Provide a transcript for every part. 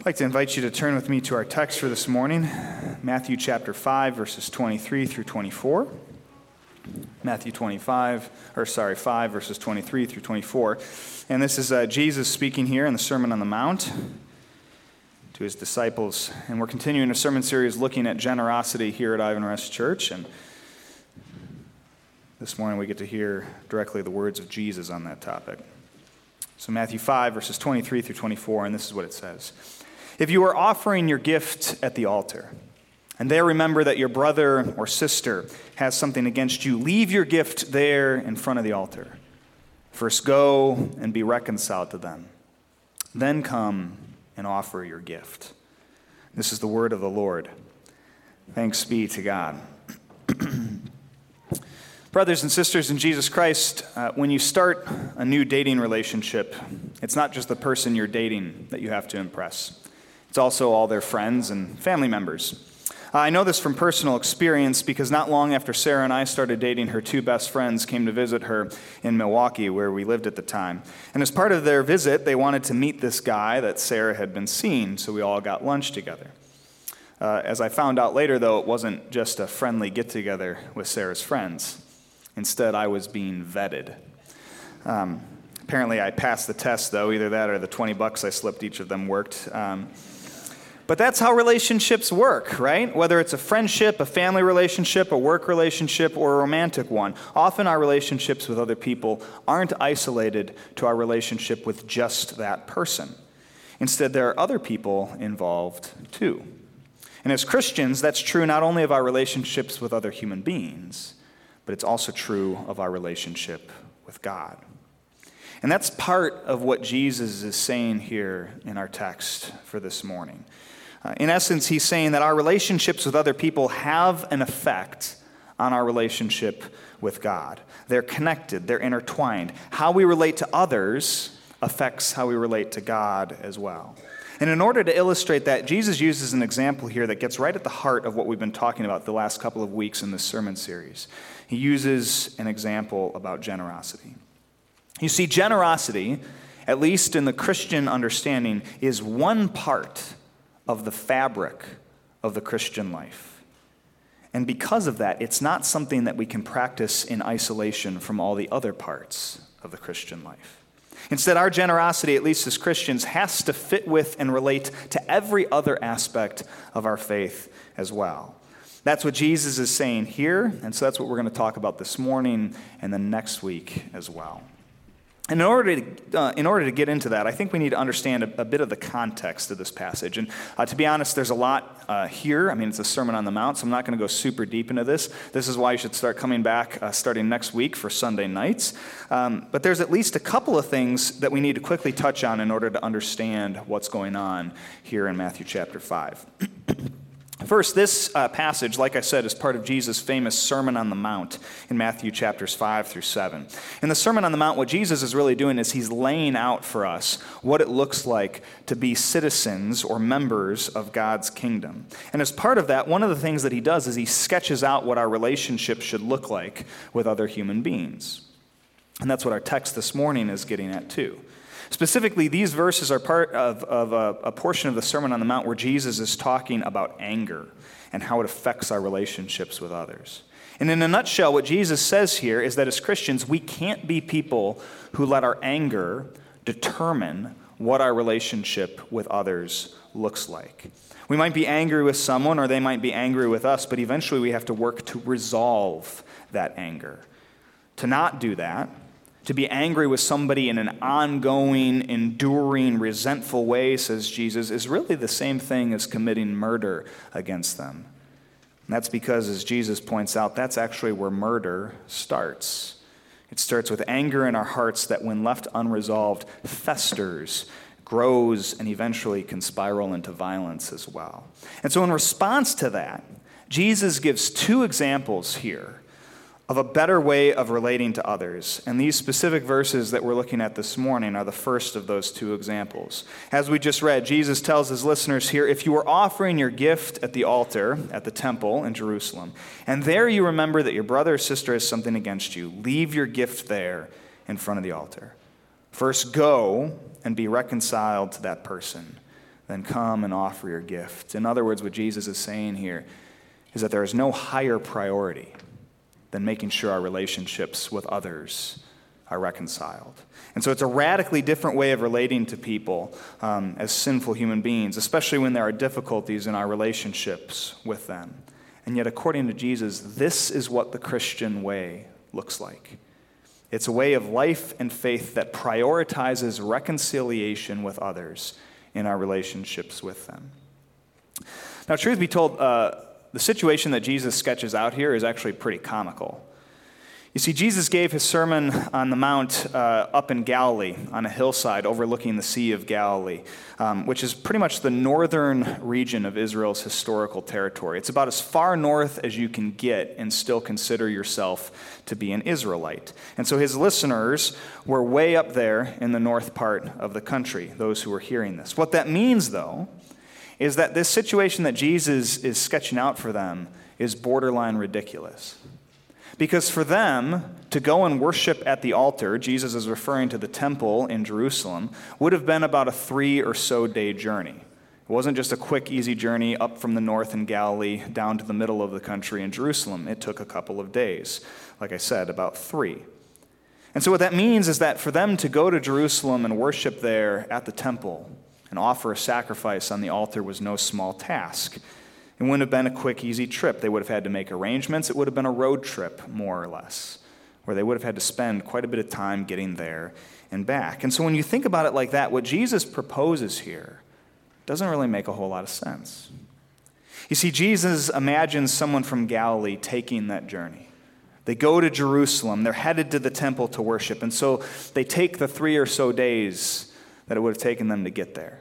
I'd like to invite you to turn with me to our text for this morning Matthew chapter 5, verses 23 through 24. Matthew 25, or sorry, 5, verses 23 through 24. And this is uh, Jesus speaking here in the Sermon on the Mount to his disciples. And we're continuing a sermon series looking at generosity here at Ivanrest Church. And this morning we get to hear directly the words of Jesus on that topic. So, Matthew 5, verses 23 through 24, and this is what it says. If you are offering your gift at the altar, and there remember that your brother or sister has something against you, leave your gift there in front of the altar. First go and be reconciled to them. Then come and offer your gift. This is the word of the Lord. Thanks be to God. Brothers and sisters in Jesus Christ, uh, when you start a new dating relationship, it's not just the person you're dating that you have to impress. It's also all their friends and family members. I know this from personal experience because not long after Sarah and I started dating, her two best friends came to visit her in Milwaukee, where we lived at the time. And as part of their visit, they wanted to meet this guy that Sarah had been seeing, so we all got lunch together. Uh, as I found out later, though, it wasn't just a friendly get together with Sarah's friends. Instead, I was being vetted. Um, apparently, I passed the test, though. Either that or the 20 bucks I slipped each of them worked. Um, but that's how relationships work, right? Whether it's a friendship, a family relationship, a work relationship, or a romantic one. Often our relationships with other people aren't isolated to our relationship with just that person. Instead, there are other people involved too. And as Christians, that's true not only of our relationships with other human beings, but it's also true of our relationship with God. And that's part of what Jesus is saying here in our text for this morning. Uh, in essence, he's saying that our relationships with other people have an effect on our relationship with God. They're connected, they're intertwined. How we relate to others affects how we relate to God as well. And in order to illustrate that, Jesus uses an example here that gets right at the heart of what we've been talking about the last couple of weeks in this sermon series. He uses an example about generosity. You see, generosity, at least in the Christian understanding, is one part of the fabric of the Christian life. And because of that, it's not something that we can practice in isolation from all the other parts of the Christian life. Instead, our generosity, at least as Christians, has to fit with and relate to every other aspect of our faith as well. That's what Jesus is saying here, and so that's what we're going to talk about this morning and then next week as well. In order, to, uh, in order to get into that, I think we need to understand a, a bit of the context of this passage. And uh, to be honest, there's a lot uh, here. I mean, it's a Sermon on the Mount, so I'm not going to go super deep into this. This is why you should start coming back uh, starting next week for Sunday nights. Um, but there's at least a couple of things that we need to quickly touch on in order to understand what's going on here in Matthew chapter 5. First, this uh, passage, like I said, is part of Jesus' famous Sermon on the Mount in Matthew chapters 5 through 7. In the Sermon on the Mount, what Jesus is really doing is he's laying out for us what it looks like to be citizens or members of God's kingdom. And as part of that, one of the things that he does is he sketches out what our relationship should look like with other human beings. And that's what our text this morning is getting at, too. Specifically, these verses are part of, of a, a portion of the Sermon on the Mount where Jesus is talking about anger and how it affects our relationships with others. And in a nutshell, what Jesus says here is that as Christians, we can't be people who let our anger determine what our relationship with others looks like. We might be angry with someone or they might be angry with us, but eventually we have to work to resolve that anger. To not do that, to be angry with somebody in an ongoing, enduring, resentful way, says Jesus, is really the same thing as committing murder against them. And that's because, as Jesus points out, that's actually where murder starts. It starts with anger in our hearts that, when left unresolved, festers, grows, and eventually can spiral into violence as well. And so, in response to that, Jesus gives two examples here of a better way of relating to others. And these specific verses that we're looking at this morning are the first of those two examples. As we just read, Jesus tells his listeners here if you are offering your gift at the altar at the temple in Jerusalem, and there you remember that your brother or sister has something against you, leave your gift there in front of the altar. First, go and be reconciled to that person. then come and offer your gift. In other words, what Jesus is saying here is that there is no higher priority than making sure our relationships with others are reconciled. And so it's a radically different way of relating to people um, as sinful human beings, especially when there are difficulties in our relationships with them. And yet, according to Jesus, this is what the Christian way looks like. It's a way of life and faith that prioritizes reconciliation with others in our relationships with them. Now, truth be told, uh, the situation that Jesus sketches out here is actually pretty comical. You see, Jesus gave his sermon on the Mount uh, up in Galilee on a hillside overlooking the Sea of Galilee, um, which is pretty much the northern region of Israel's historical territory. It's about as far north as you can get and still consider yourself to be an Israelite. And so his listeners were way up there in the north part of the country, those who were hearing this. What that means, though, is that this situation that Jesus is sketching out for them is borderline ridiculous. Because for them to go and worship at the altar, Jesus is referring to the temple in Jerusalem, would have been about a three or so day journey. It wasn't just a quick, easy journey up from the north in Galilee down to the middle of the country in Jerusalem. It took a couple of days. Like I said, about three. And so, what that means is that for them to go to Jerusalem and worship there at the temple and offer a sacrifice on the altar was no small task. It wouldn't have been a quick, easy trip. They would have had to make arrangements. It would have been a road trip, more or less, where they would have had to spend quite a bit of time getting there and back. And so when you think about it like that, what Jesus proposes here doesn't really make a whole lot of sense. You see, Jesus imagines someone from Galilee taking that journey. They go to Jerusalem, they're headed to the temple to worship, and so they take the three or so days that it would have taken them to get there.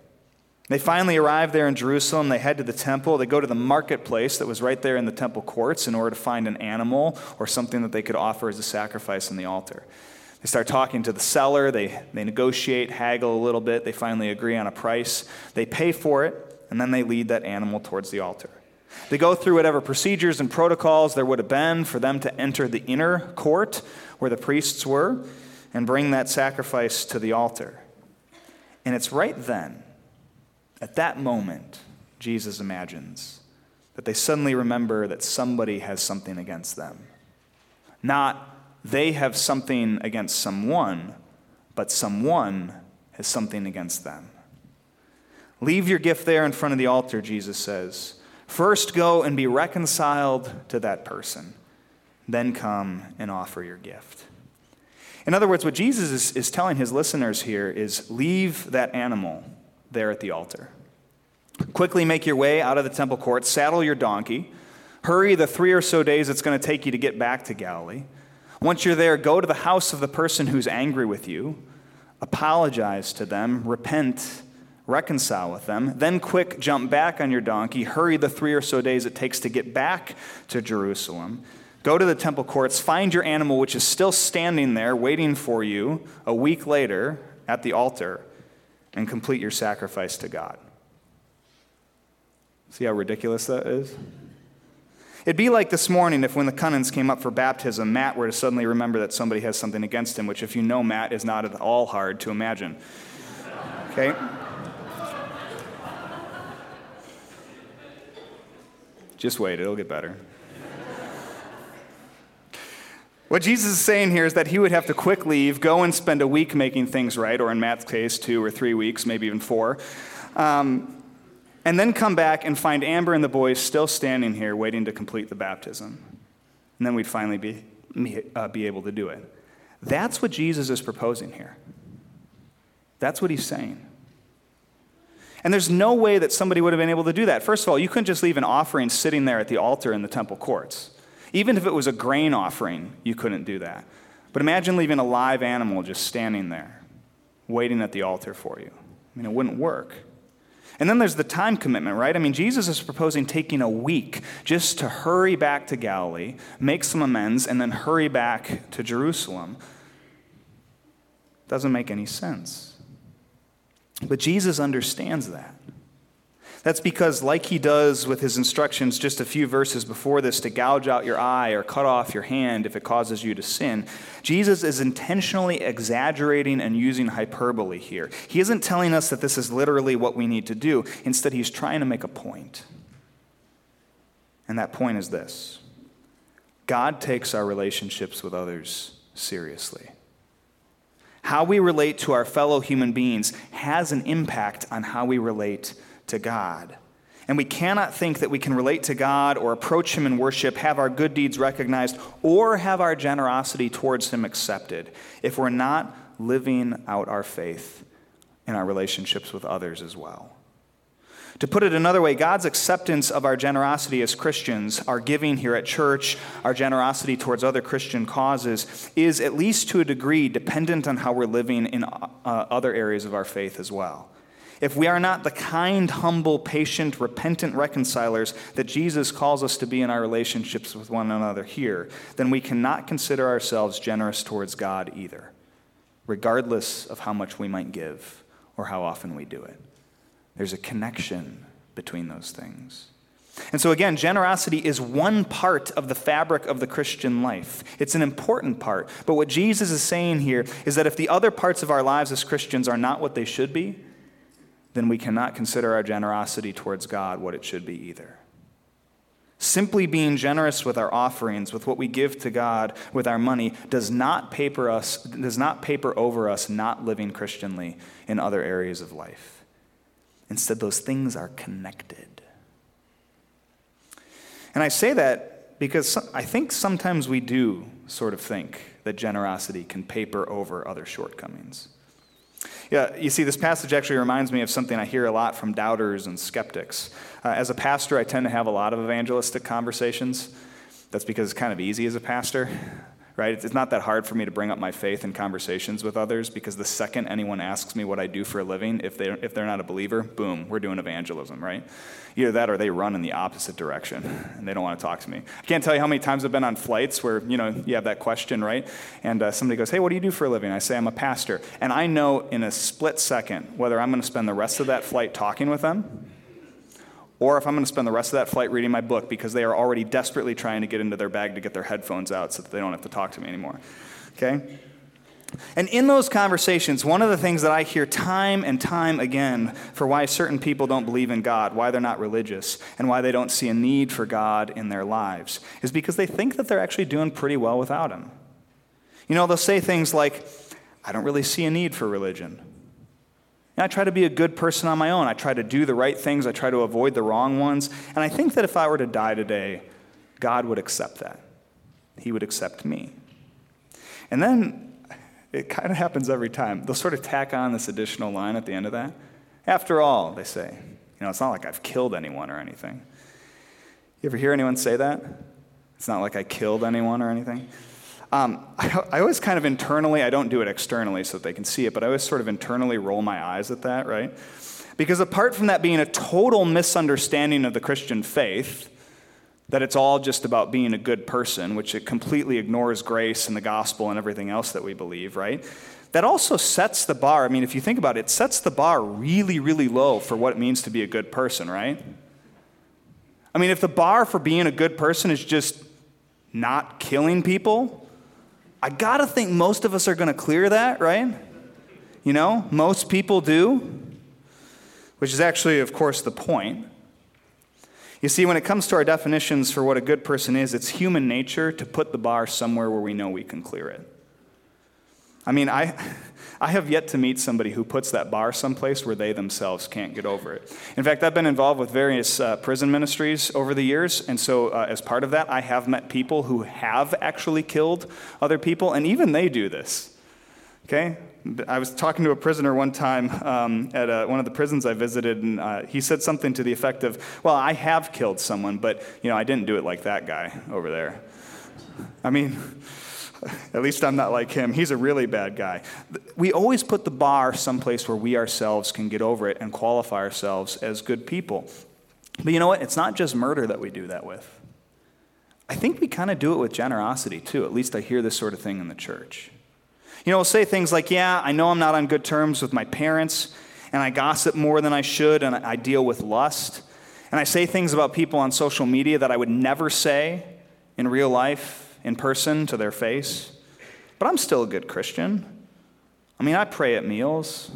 They finally arrive there in Jerusalem. They head to the temple. They go to the marketplace that was right there in the temple courts in order to find an animal or something that they could offer as a sacrifice on the altar. They start talking to the seller. They, they negotiate, haggle a little bit. They finally agree on a price. They pay for it, and then they lead that animal towards the altar. They go through whatever procedures and protocols there would have been for them to enter the inner court where the priests were and bring that sacrifice to the altar. And it's right then at that moment, Jesus imagines that they suddenly remember that somebody has something against them. Not they have something against someone, but someone has something against them. Leave your gift there in front of the altar, Jesus says. First go and be reconciled to that person, then come and offer your gift. In other words, what Jesus is, is telling his listeners here is leave that animal there at the altar. Quickly make your way out of the temple court, saddle your donkey, hurry the three or so days it's going to take you to get back to Galilee. Once you're there, go to the house of the person who's angry with you, apologize to them, repent, reconcile with them. Then, quick, jump back on your donkey, hurry the three or so days it takes to get back to Jerusalem. Go to the temple courts, find your animal, which is still standing there waiting for you a week later at the altar, and complete your sacrifice to God. See how ridiculous that is? It'd be like this morning if, when the Cunnins came up for baptism, Matt were to suddenly remember that somebody has something against him, which, if you know Matt, is not at all hard to imagine. Okay? Just wait, it'll get better. What Jesus is saying here is that he would have to quick leave, go and spend a week making things right, or in Matt's case, two or three weeks, maybe even four. Um, and then come back and find Amber and the boys still standing here waiting to complete the baptism. And then we'd finally be, uh, be able to do it. That's what Jesus is proposing here. That's what he's saying. And there's no way that somebody would have been able to do that. First of all, you couldn't just leave an offering sitting there at the altar in the temple courts. Even if it was a grain offering, you couldn't do that. But imagine leaving a live animal just standing there, waiting at the altar for you. I mean, it wouldn't work. And then there's the time commitment, right? I mean, Jesus is proposing taking a week just to hurry back to Galilee, make some amends, and then hurry back to Jerusalem. Doesn't make any sense. But Jesus understands that. That's because, like he does with his instructions just a few verses before this to gouge out your eye or cut off your hand if it causes you to sin, Jesus is intentionally exaggerating and using hyperbole here. He isn't telling us that this is literally what we need to do. Instead, he's trying to make a point. And that point is this God takes our relationships with others seriously. How we relate to our fellow human beings has an impact on how we relate to God. And we cannot think that we can relate to God or approach Him in worship, have our good deeds recognized, or have our generosity towards Him accepted if we're not living out our faith in our relationships with others as well. To put it another way, God's acceptance of our generosity as Christians, our giving here at church, our generosity towards other Christian causes, is at least to a degree dependent on how we're living in uh, other areas of our faith as well. If we are not the kind, humble, patient, repentant reconcilers that Jesus calls us to be in our relationships with one another here, then we cannot consider ourselves generous towards God either, regardless of how much we might give or how often we do it. There's a connection between those things. And so, again, generosity is one part of the fabric of the Christian life. It's an important part. But what Jesus is saying here is that if the other parts of our lives as Christians are not what they should be, then we cannot consider our generosity towards God what it should be either. Simply being generous with our offerings, with what we give to God, with our money, does not paper us, does not paper over us not living Christianly in other areas of life. Instead, those things are connected. And I say that because I think sometimes we do sort of think that generosity can paper over other shortcomings. Yeah, you see, this passage actually reminds me of something I hear a lot from doubters and skeptics. Uh, as a pastor, I tend to have a lot of evangelistic conversations. That's because it's kind of easy as a pastor right? It's not that hard for me to bring up my faith in conversations with others because the second anyone asks me what I do for a living, if, they're, if they're not a believer, boom, we're doing evangelism, right? Either that or they run in the opposite direction and they don't want to talk to me. I can't tell you how many times I've been on flights where, you know, you have that question, right? And uh, somebody goes, hey, what do you do for a living? I say, I'm a pastor. And I know in a split second whether I'm going to spend the rest of that flight talking with them or if I'm going to spend the rest of that flight reading my book because they are already desperately trying to get into their bag to get their headphones out so that they don't have to talk to me anymore. Okay? And in those conversations, one of the things that I hear time and time again for why certain people don't believe in God, why they're not religious, and why they don't see a need for God in their lives is because they think that they're actually doing pretty well without Him. You know, they'll say things like, I don't really see a need for religion. And I try to be a good person on my own. I try to do the right things, I try to avoid the wrong ones. And I think that if I were to die today, God would accept that. He would accept me. And then it kind of happens every time. They'll sort of tack on this additional line at the end of that. After all, they say, you know, it's not like I've killed anyone or anything. You ever hear anyone say that? It's not like I killed anyone or anything. Um, I, I, always kind of internally, I don't do it externally so that they can see it, but I always sort of internally roll my eyes at that, right? Because apart from that being a total misunderstanding of the Christian faith, that it's all just about being a good person, which it completely ignores grace and the gospel and everything else that we believe, right? That also sets the bar. I mean, if you think about it, it sets the bar really, really low for what it means to be a good person, right? I mean, if the bar for being a good person is just not killing people, I gotta think most of us are gonna clear that, right? You know, most people do, which is actually, of course, the point. You see, when it comes to our definitions for what a good person is, it's human nature to put the bar somewhere where we know we can clear it. I mean, I, I have yet to meet somebody who puts that bar someplace where they themselves can't get over it. In fact, I've been involved with various uh, prison ministries over the years, and so uh, as part of that, I have met people who have actually killed other people, and even they do this. Okay? I was talking to a prisoner one time um, at uh, one of the prisons I visited, and uh, he said something to the effect of, Well, I have killed someone, but you know, I didn't do it like that guy over there. I mean, At least I'm not like him. He's a really bad guy. We always put the bar someplace where we ourselves can get over it and qualify ourselves as good people. But you know what? It's not just murder that we do that with. I think we kind of do it with generosity too. At least I hear this sort of thing in the church. You know, we'll say things like, Yeah, I know I'm not on good terms with my parents, and I gossip more than I should, and I deal with lust. And I say things about people on social media that I would never say in real life, in person, to their face. But I'm still a good Christian. I mean, I pray at meals.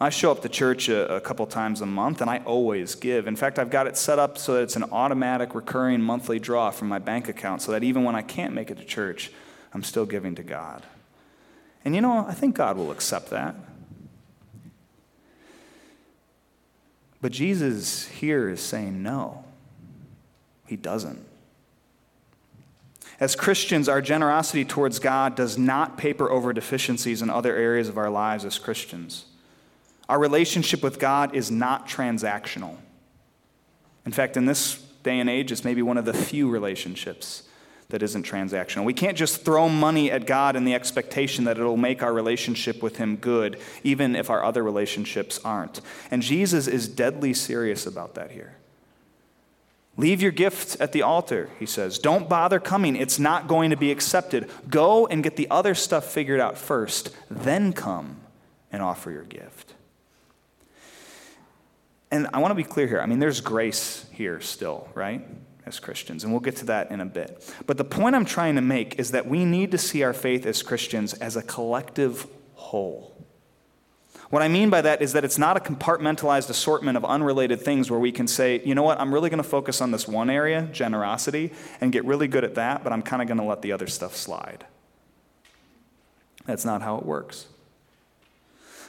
I show up to church a, a, couple times a month and I always give. In fact, I've got it set up so that it's an automatic recurring monthly draw from my bank account so that even when I can't make it to church, I'm still giving to God. And you know, I think God will accept that. But Jesus here is saying no, he doesn't. As Christians, our generosity towards God does not paper over deficiencies in other areas of our lives as Christians. Our relationship with God is not transactional. In fact, in this day and age, it's maybe one of the few relationships that isn't transactional. We can't just throw money at God in the expectation that it'll make our relationship with Him good, even if our other relationships aren't. And Jesus is deadly serious about that here. Leave your gift at the altar, he says. Don't bother coming. It's not going to be accepted. Go and get the other stuff figured out first, then come and offer your gift. And I want to be clear here. I mean, there's grace here still, right? as Christians, and we'll get to that in a bit. But the point I'm trying to make is that we need to see our faith as Christians as a collective whole. What I mean by that is that it's not a compartmentalized assortment of unrelated things where we can say, you know what, I'm really going to focus on this one area, generosity, and get really good at that, but I'm kind of going to let the other stuff slide. That's not how it works.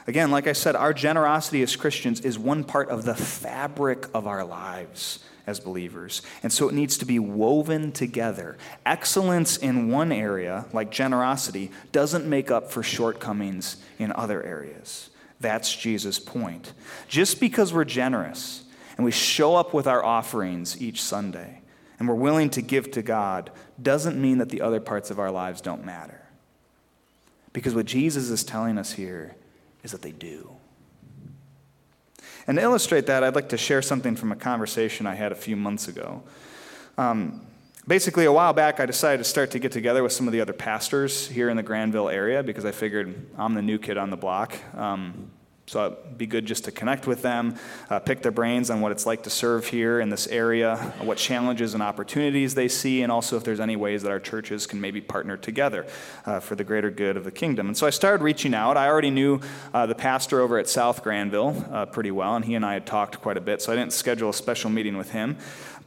Again, like I said, our generosity as Christians is one part of the fabric of our lives as believers. And so it needs to be woven together. Excellence in one area, like generosity, doesn't make up for shortcomings in other areas. That's Jesus' point. Just because we're generous and we show up with our offerings each Sunday and we're willing to give to God doesn't mean that the other parts of our lives don't matter. Because what Jesus is telling us here is that they do. And to illustrate that, I'd like to share something from a conversation I had a few months ago. Um, basically, a while back, I decided to start to get together with some of the other pastors here in the Grandville area because I figured I'm the new kid on the block. Um, so it'd be good just to connect with them, uh, pick their brains on what it's like to serve here in this area, what challenges and opportunities they see, and also if there's any ways that our churches can maybe partner together uh, for the greater good of the kingdom. And so I started reaching out. I already knew uh, the pastor over at South Grandville uh, pretty well, and he and I had talked quite a bit, so I didn't schedule a special meeting with him.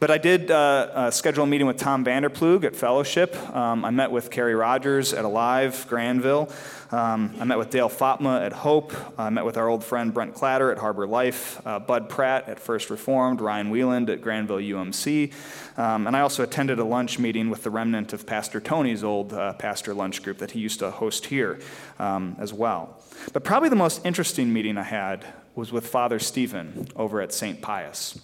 But I did uh, uh, schedule a meeting with Tom Vanderplug at Fellowship. Um, I met with Kerry Rogers at Alive, Grandville. Um, I met with Dale Fatma at Hope. I met with our old friend Brent Clatter at Harbor Life, uh, Bud Pratt at First Reformed, Ryan Wieland at Grandville UMC. Um, and I also attended a lunch meeting with the remnant of Pastor Tony's old uh, pastor lunch group that he used to host here um, as well. But probably the most interesting meeting I had was with Father Stephen over at St. Pius.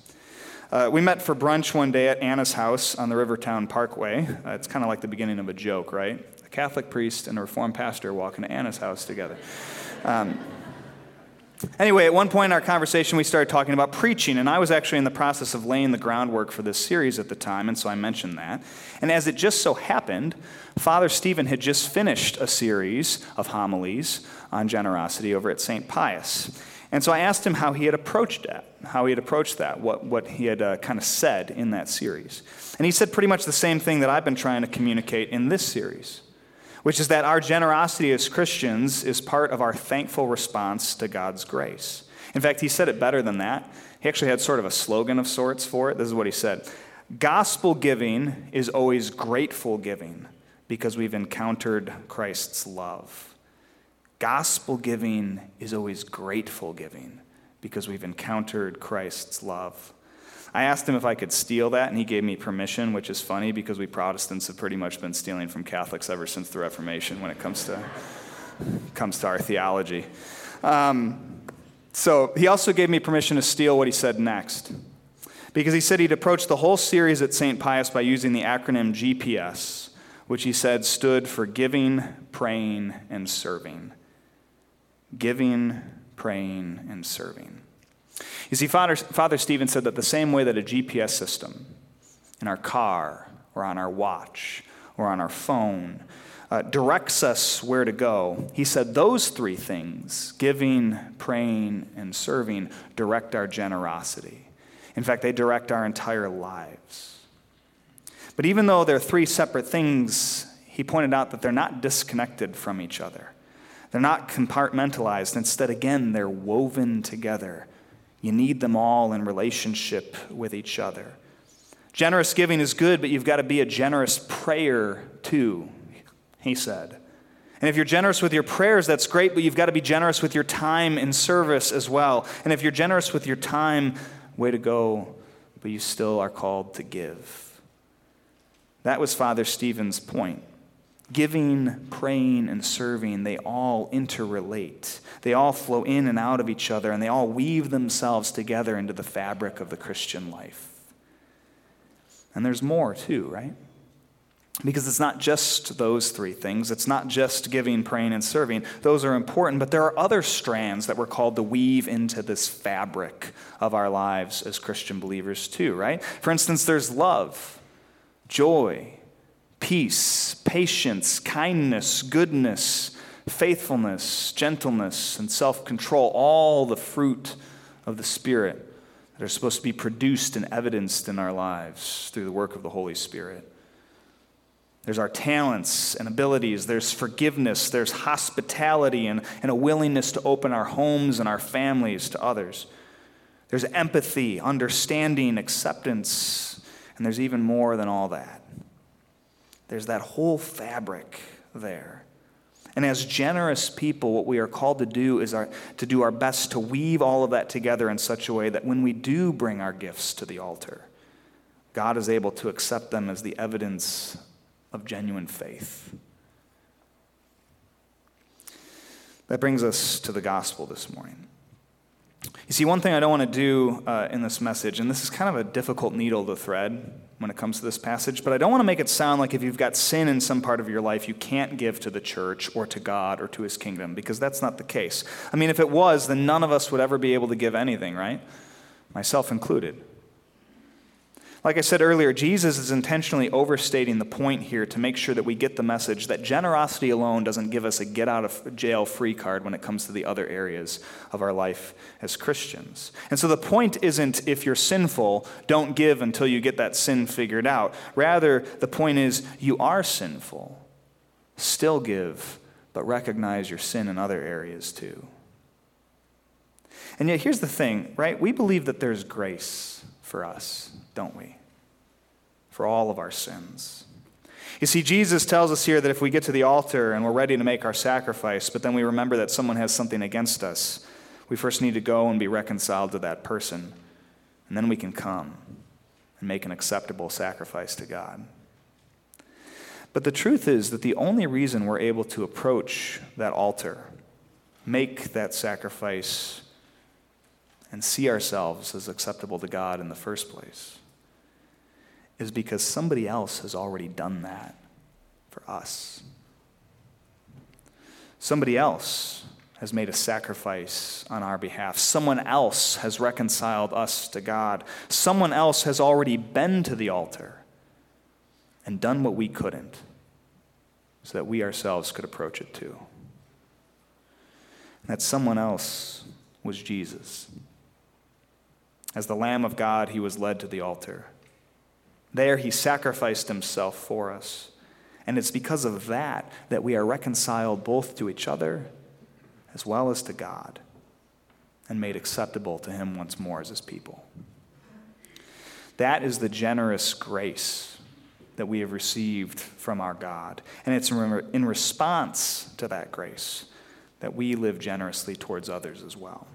Uh, we met for brunch one day at Anna's house on the Rivertown Parkway. Uh, it's kind of like the beginning of a joke, right? A Catholic priest and a Reformed pastor walking to Anna's house together. Um, Anyway, at one point in our conversation, we started talking about preaching, and I was actually in the process of laying the groundwork for this series at the time, and so I mentioned that. And as it just so happened, Father Stephen had just finished a series of homilies on generosity over at St. Pius. And so I asked him how he had approached that, how he had approached that, what, what he had uh, kind of said in that series. And he said pretty much the same thing that I've been trying to communicate in this series, which is that our generosity as Christians is part of our thankful response to God's grace. In fact, he said it better than that. He actually had sort of a slogan of sorts for it. This is what he said Gospel giving is always grateful giving because we've encountered Christ's love. Gospel giving is always grateful giving because we've encountered Christ's love. I asked him if I could steal that, and he gave me permission, which is funny because we Protestants have pretty much been stealing from Catholics ever since the Reformation when it comes to, comes to our theology. Um, so he also gave me permission to steal what he said next. Because he said he'd approached the whole series at St. Pius by using the acronym GPS, which he said stood for giving, praying, and serving giving, praying, and serving. You see, Father, Father Stephen said that the same way that a GPS system in our car or on our watch or on our phone uh, directs us where to go, he said those three things giving, praying, and serving direct our generosity. In fact, they direct our entire lives. But even though they're three separate things, he pointed out that they're not disconnected from each other. They're not compartmentalized. Instead, again, they're woven together. You need them all in relationship with each other. Generous giving is good, but you've got to be a generous prayer too, he said. And if you're generous with your prayers, that's great, but you've got to be generous with your time in service as well. And if you're generous with your time, way to go, but you still are called to give. That was Father Stephen's point. Giving, praying, and serving, they all interrelate. They all flow in and out of each other, and they all weave themselves together into the fabric of the Christian life. And there's more, too, right? Because it's not just those three things. It's not just giving, praying, and serving. Those are important, but there are other strands that we're called to weave into this fabric of our lives as Christian believers, too, right? For instance, there's love, joy, peace, patience, kindness, goodness, faithfulness, gentleness, and self control, all the fruit of the Spirit that are supposed to be produced and evidenced in our lives through the work of the Holy Spirit. There's our talents and abilities. There's forgiveness. There's hospitality and, and a willingness to open our homes and our families to others. There's empathy, understanding, acceptance, and there's even more than all that. There's that whole fabric there. And as generous people, what we are called to do is our, to do our best to weave all of that together in such a way that when we do bring our gifts to the altar, God is able to accept them as the evidence of genuine faith. That brings us to the gospel this morning. You see, one thing I don't want to do uh, in this message, and this is kind of a difficult needle to thread when it comes to this passage, but I don't want to make it sound like if you've got sin in some part of your life, you can't give to the church or to God or to his kingdom, because that's not the case. I mean, if it was, then none of us would ever be able to give anything, right? Myself included. Like I said earlier, Jesus is intentionally overstating the point here to make sure that we get the message that generosity alone doesn't give us a get out of jail free card when it comes to the other areas of our life as Christians. And so the point isn't if you're sinful, don't give until you get that sin figured out. Rather, the point is you are sinful, still give, but recognize your sin in other areas too. And yet, here's the thing, right? We believe that there's grace for us don't we? For all of our sins. You see, Jesus tells us here that if we get to the altar and we're ready to make our sacrifice, but then we remember that someone has something against us, we first need to go and be reconciled to that person. And then we can come and make an acceptable sacrifice to God. But the truth is that the only reason we're able to approach that altar, make that sacrifice, and see ourselves as acceptable to God in the first place is because somebody else has already done that for us. Somebody else has made a sacrifice on our behalf. Someone else has reconciled us to God. Someone else has already been to the altar and done what we couldn't so that we ourselves could approach it too. And that someone else was Jesus. As the Lamb of God, he was led to the altar. There, he sacrificed himself for us. And it's because of that that we are reconciled both to each other as well as to God and made acceptable to him once more as his people. That is the generous grace that we have received from our God. And it's in response to that grace that we live generously towards others as well.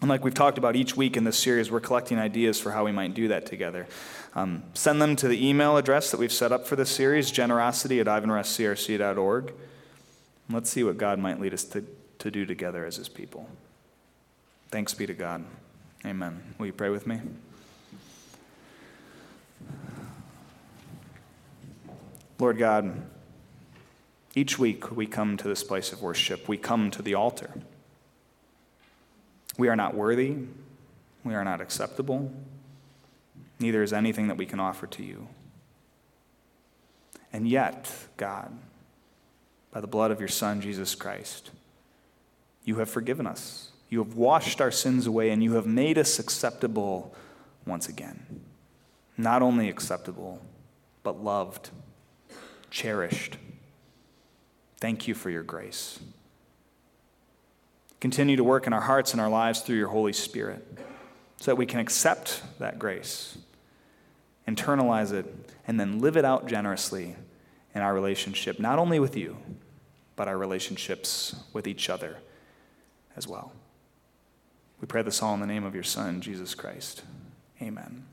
And like we've talked about each week in this series, we're collecting ideas for how we might do that together. Um, send them to the email address that we've set up for this series, generosity at ivanrestcrc.org. Let's see what God might lead us to, to do together as his people. Thanks be to God. Amen. Will you pray with me? Lord God, each week we come to this place of worship. We come to the altar. We are not worthy. We are not acceptable. Neither is anything that we can offer to you. And yet, God, by the blood of your Son, Jesus Christ. You have forgiven us. You have washed our sins away, and you have made us acceptable once again. Not only acceptable, but loved, cherished. Thank you for your grace. Continue to work in our hearts and our lives through your Holy Spirit so that we can accept that grace, internalize it, and then live it out generously in our relationship, not only with you, but our relationships with each other as well. We pray this all in the name of your Son, Jesus Christ. Amen.